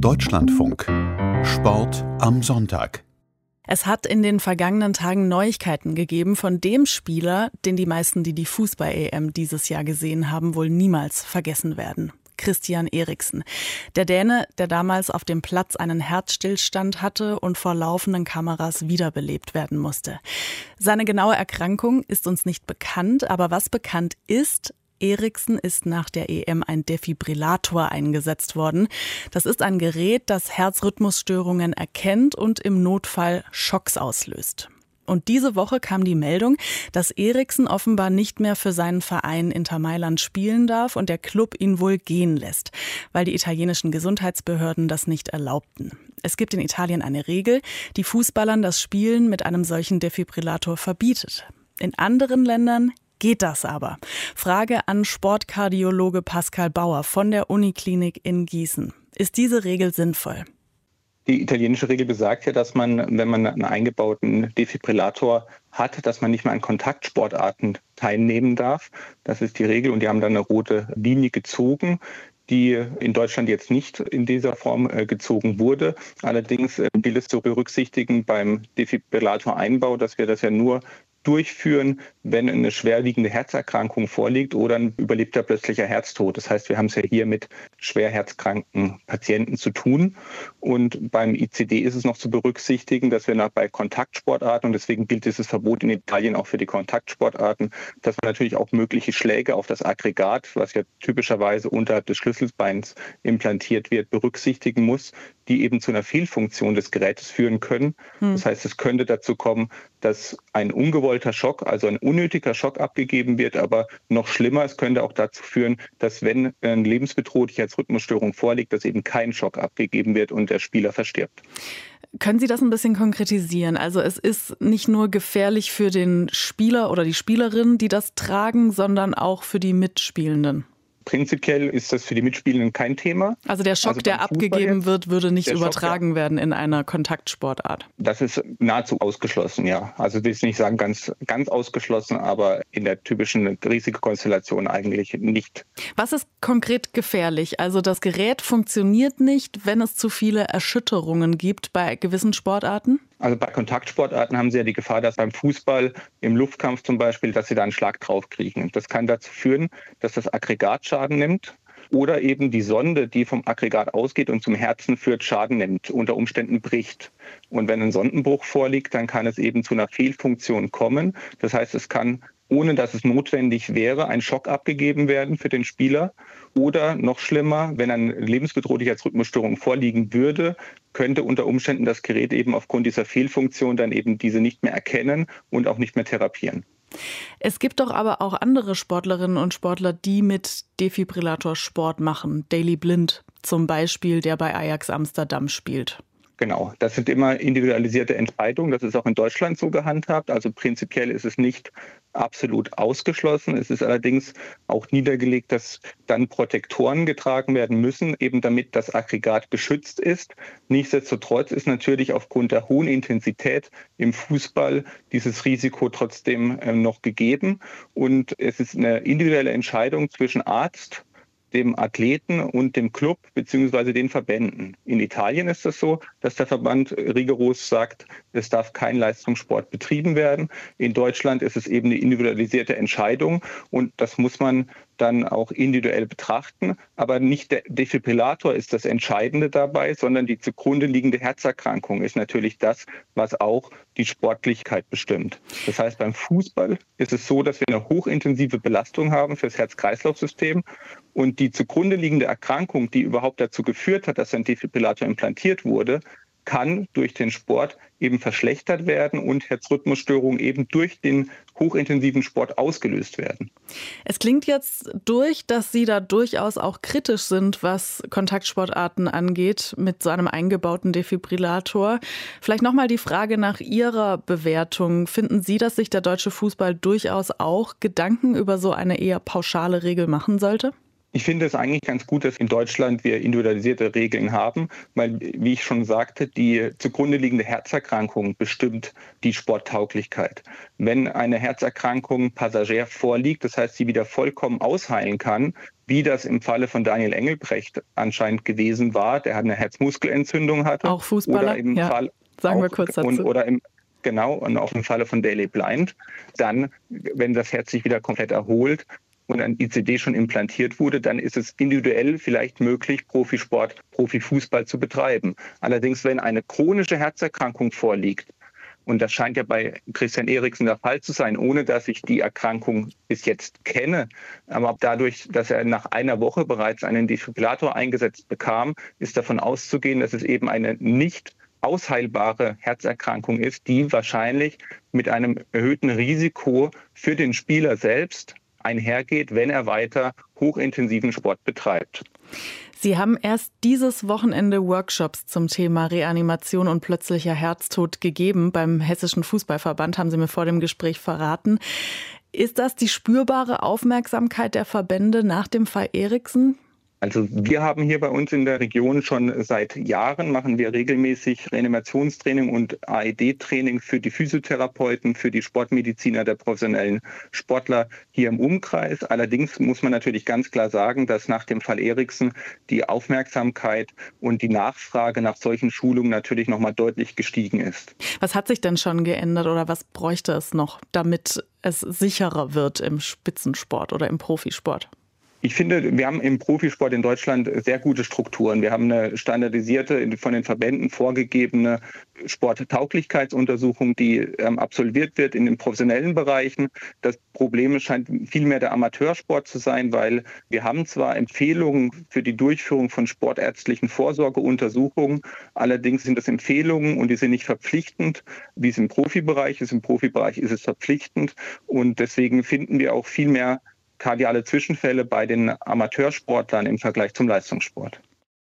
Deutschlandfunk. Sport am Sonntag. Es hat in den vergangenen Tagen Neuigkeiten gegeben von dem Spieler, den die meisten, die die Fußball-EM dieses Jahr gesehen haben, wohl niemals vergessen werden. Christian Eriksen. Der Däne, der damals auf dem Platz einen Herzstillstand hatte und vor laufenden Kameras wiederbelebt werden musste. Seine genaue Erkrankung ist uns nicht bekannt, aber was bekannt ist, Eriksen ist nach der EM ein Defibrillator eingesetzt worden. Das ist ein Gerät, das Herzrhythmusstörungen erkennt und im Notfall Schocks auslöst. Und diese Woche kam die Meldung, dass Eriksen offenbar nicht mehr für seinen Verein Inter Mailand spielen darf und der Club ihn wohl gehen lässt, weil die italienischen Gesundheitsbehörden das nicht erlaubten. Es gibt in Italien eine Regel, die Fußballern das Spielen mit einem solchen Defibrillator verbietet. In anderen Ländern geht das aber? Frage an Sportkardiologe Pascal Bauer von der Uniklinik in Gießen. Ist diese Regel sinnvoll? Die italienische Regel besagt ja, dass man, wenn man einen eingebauten Defibrillator hat, dass man nicht mehr an Kontaktsportarten teilnehmen darf. Das ist die Regel und die haben dann eine rote Linie gezogen die in Deutschland jetzt nicht in dieser Form äh, gezogen wurde. Allerdings gilt es zu berücksichtigen beim Defibrillator-Einbau, dass wir das ja nur durchführen, wenn eine schwerwiegende Herzerkrankung vorliegt oder ein überlebter plötzlicher Herztod. Das heißt, wir haben es ja hier mit schwer herzkranken Patienten zu tun. Und beim ICD ist es noch zu berücksichtigen, dass wir nach, bei Kontaktsportarten, und deswegen gilt dieses Verbot in Italien auch für die Kontaktsportarten, dass man natürlich auch mögliche Schläge auf das Aggregat, was ja typischerweise unterhalb des Schlüsselbeins implantiert wird, berücksichtigen muss, die eben zu einer Fehlfunktion des Gerätes führen können. Hm. Das heißt, es könnte dazu kommen, dass ein ungewollter Schock, also ein unnötiger Schock abgegeben wird, aber noch schlimmer, es könnte auch dazu führen, dass wenn eine lebensbedrohliche Herzrhythmusstörung vorliegt, dass eben kein Schock abgegeben wird und der Spieler verstirbt. Können Sie das ein bisschen konkretisieren? Also es ist nicht nur gefährlich für den Spieler oder die Spielerin, die das tragen, sondern auch für die Mitspielenden. Prinzipiell ist das für die Mitspielenden kein Thema. Also der Schock, also der abgegeben jetzt, wird, würde nicht übertragen Schock, werden in einer Kontaktsportart. Das ist nahezu ausgeschlossen, ja. Also ich will nicht sagen ganz, ganz ausgeschlossen, aber in der typischen Risikokonstellation eigentlich nicht. Was ist konkret gefährlich? Also das Gerät funktioniert nicht, wenn es zu viele Erschütterungen gibt bei gewissen Sportarten? Also bei Kontaktsportarten haben sie ja die Gefahr, dass beim Fußball, im Luftkampf zum Beispiel, dass sie da einen Schlag drauf kriegen. Das kann dazu führen, dass das Aggregat Schaden nimmt oder eben die Sonde, die vom Aggregat ausgeht und zum Herzen führt, Schaden nimmt, unter Umständen bricht. Und wenn ein Sondenbruch vorliegt, dann kann es eben zu einer Fehlfunktion kommen. Das heißt, es kann ohne dass es notwendig wäre, ein Schock abgegeben werden für den Spieler. Oder noch schlimmer, wenn eine lebensbedrohliche Herzrhythmusstörung vorliegen würde, könnte unter Umständen das Gerät eben aufgrund dieser Fehlfunktion dann eben diese nicht mehr erkennen und auch nicht mehr therapieren. Es gibt doch aber auch andere Sportlerinnen und Sportler, die mit Defibrillator Sport machen. Daily Blind zum Beispiel, der bei Ajax Amsterdam spielt. Genau, das sind immer individualisierte Entscheidungen. Das ist auch in Deutschland so gehandhabt. Also prinzipiell ist es nicht absolut ausgeschlossen. Es ist allerdings auch niedergelegt, dass dann Protektoren getragen werden müssen, eben damit das Aggregat geschützt ist. Nichtsdestotrotz ist natürlich aufgrund der hohen Intensität im Fußball dieses Risiko trotzdem äh, noch gegeben. Und es ist eine individuelle Entscheidung zwischen Arzt dem Athleten und dem Club beziehungsweise den Verbänden. In Italien ist es das so, dass der Verband rigoros sagt, es darf kein Leistungssport betrieben werden. In Deutschland ist es eben eine individualisierte Entscheidung und das muss man dann auch individuell betrachten. Aber nicht der Defibrillator ist das Entscheidende dabei, sondern die zugrunde liegende Herzerkrankung ist natürlich das, was auch die Sportlichkeit bestimmt. Das heißt, beim Fußball ist es so, dass wir eine hochintensive Belastung haben für das Herz-Kreislauf-System und die zugrunde liegende Erkrankung, die überhaupt dazu geführt hat, dass ein Defibrillator implantiert wurde, kann durch den Sport eben verschlechtert werden und Herzrhythmusstörungen eben durch den hochintensiven Sport ausgelöst werden. Es klingt jetzt durch, dass Sie da durchaus auch kritisch sind, was Kontaktsportarten angeht, mit so einem eingebauten Defibrillator. Vielleicht nochmal die Frage nach Ihrer Bewertung. Finden Sie, dass sich der deutsche Fußball durchaus auch Gedanken über so eine eher pauschale Regel machen sollte? Ich finde es eigentlich ganz gut, dass in Deutschland wir individualisierte Regeln haben, weil, wie ich schon sagte, die zugrunde liegende Herzerkrankung bestimmt die Sporttauglichkeit. Wenn eine Herzerkrankung passagier vorliegt, das heißt, sie wieder vollkommen ausheilen kann, wie das im Falle von Daniel Engelbrecht anscheinend gewesen war, der eine Herzmuskelentzündung hatte. Auch Fußballer, oder im ja. Fall Sagen auch, wir kurz dazu. Und, oder im, genau, und auch im Falle von Daily Blind, dann, wenn das Herz sich wieder komplett erholt, und ein ICD schon implantiert wurde, dann ist es individuell vielleicht möglich, Profisport, Profifußball zu betreiben. Allerdings, wenn eine chronische Herzerkrankung vorliegt, und das scheint ja bei Christian Eriksen der Fall zu sein, ohne dass ich die Erkrankung bis jetzt kenne. Aber dadurch, dass er nach einer Woche bereits einen Defibrillator eingesetzt bekam, ist davon auszugehen, dass es eben eine nicht ausheilbare Herzerkrankung ist, die wahrscheinlich mit einem erhöhten Risiko für den Spieler selbst einhergeht, wenn er weiter hochintensiven Sport betreibt. Sie haben erst dieses Wochenende Workshops zum Thema Reanimation und plötzlicher Herztod gegeben. Beim Hessischen Fußballverband haben Sie mir vor dem Gespräch verraten. Ist das die spürbare Aufmerksamkeit der Verbände nach dem Fall Eriksen? Also wir haben hier bei uns in der Region schon seit Jahren, machen wir regelmäßig Reanimationstraining und AED-Training für die Physiotherapeuten, für die Sportmediziner der professionellen Sportler hier im Umkreis. Allerdings muss man natürlich ganz klar sagen, dass nach dem Fall Eriksen die Aufmerksamkeit und die Nachfrage nach solchen Schulungen natürlich nochmal deutlich gestiegen ist. Was hat sich denn schon geändert oder was bräuchte es noch, damit es sicherer wird im Spitzensport oder im Profisport? Ich finde, wir haben im Profisport in Deutschland sehr gute Strukturen. Wir haben eine standardisierte, von den Verbänden vorgegebene Sporttauglichkeitsuntersuchung, die ähm, absolviert wird in den professionellen Bereichen. Das Problem scheint vielmehr der Amateursport zu sein, weil wir haben zwar Empfehlungen für die Durchführung von sportärztlichen Vorsorgeuntersuchungen, allerdings sind das Empfehlungen und die sind nicht verpflichtend, wie es im Profibereich ist. Im Profibereich ist es verpflichtend und deswegen finden wir auch viel mehr kardiale Zwischenfälle bei den Amateursportlern im Vergleich zum Leistungssport.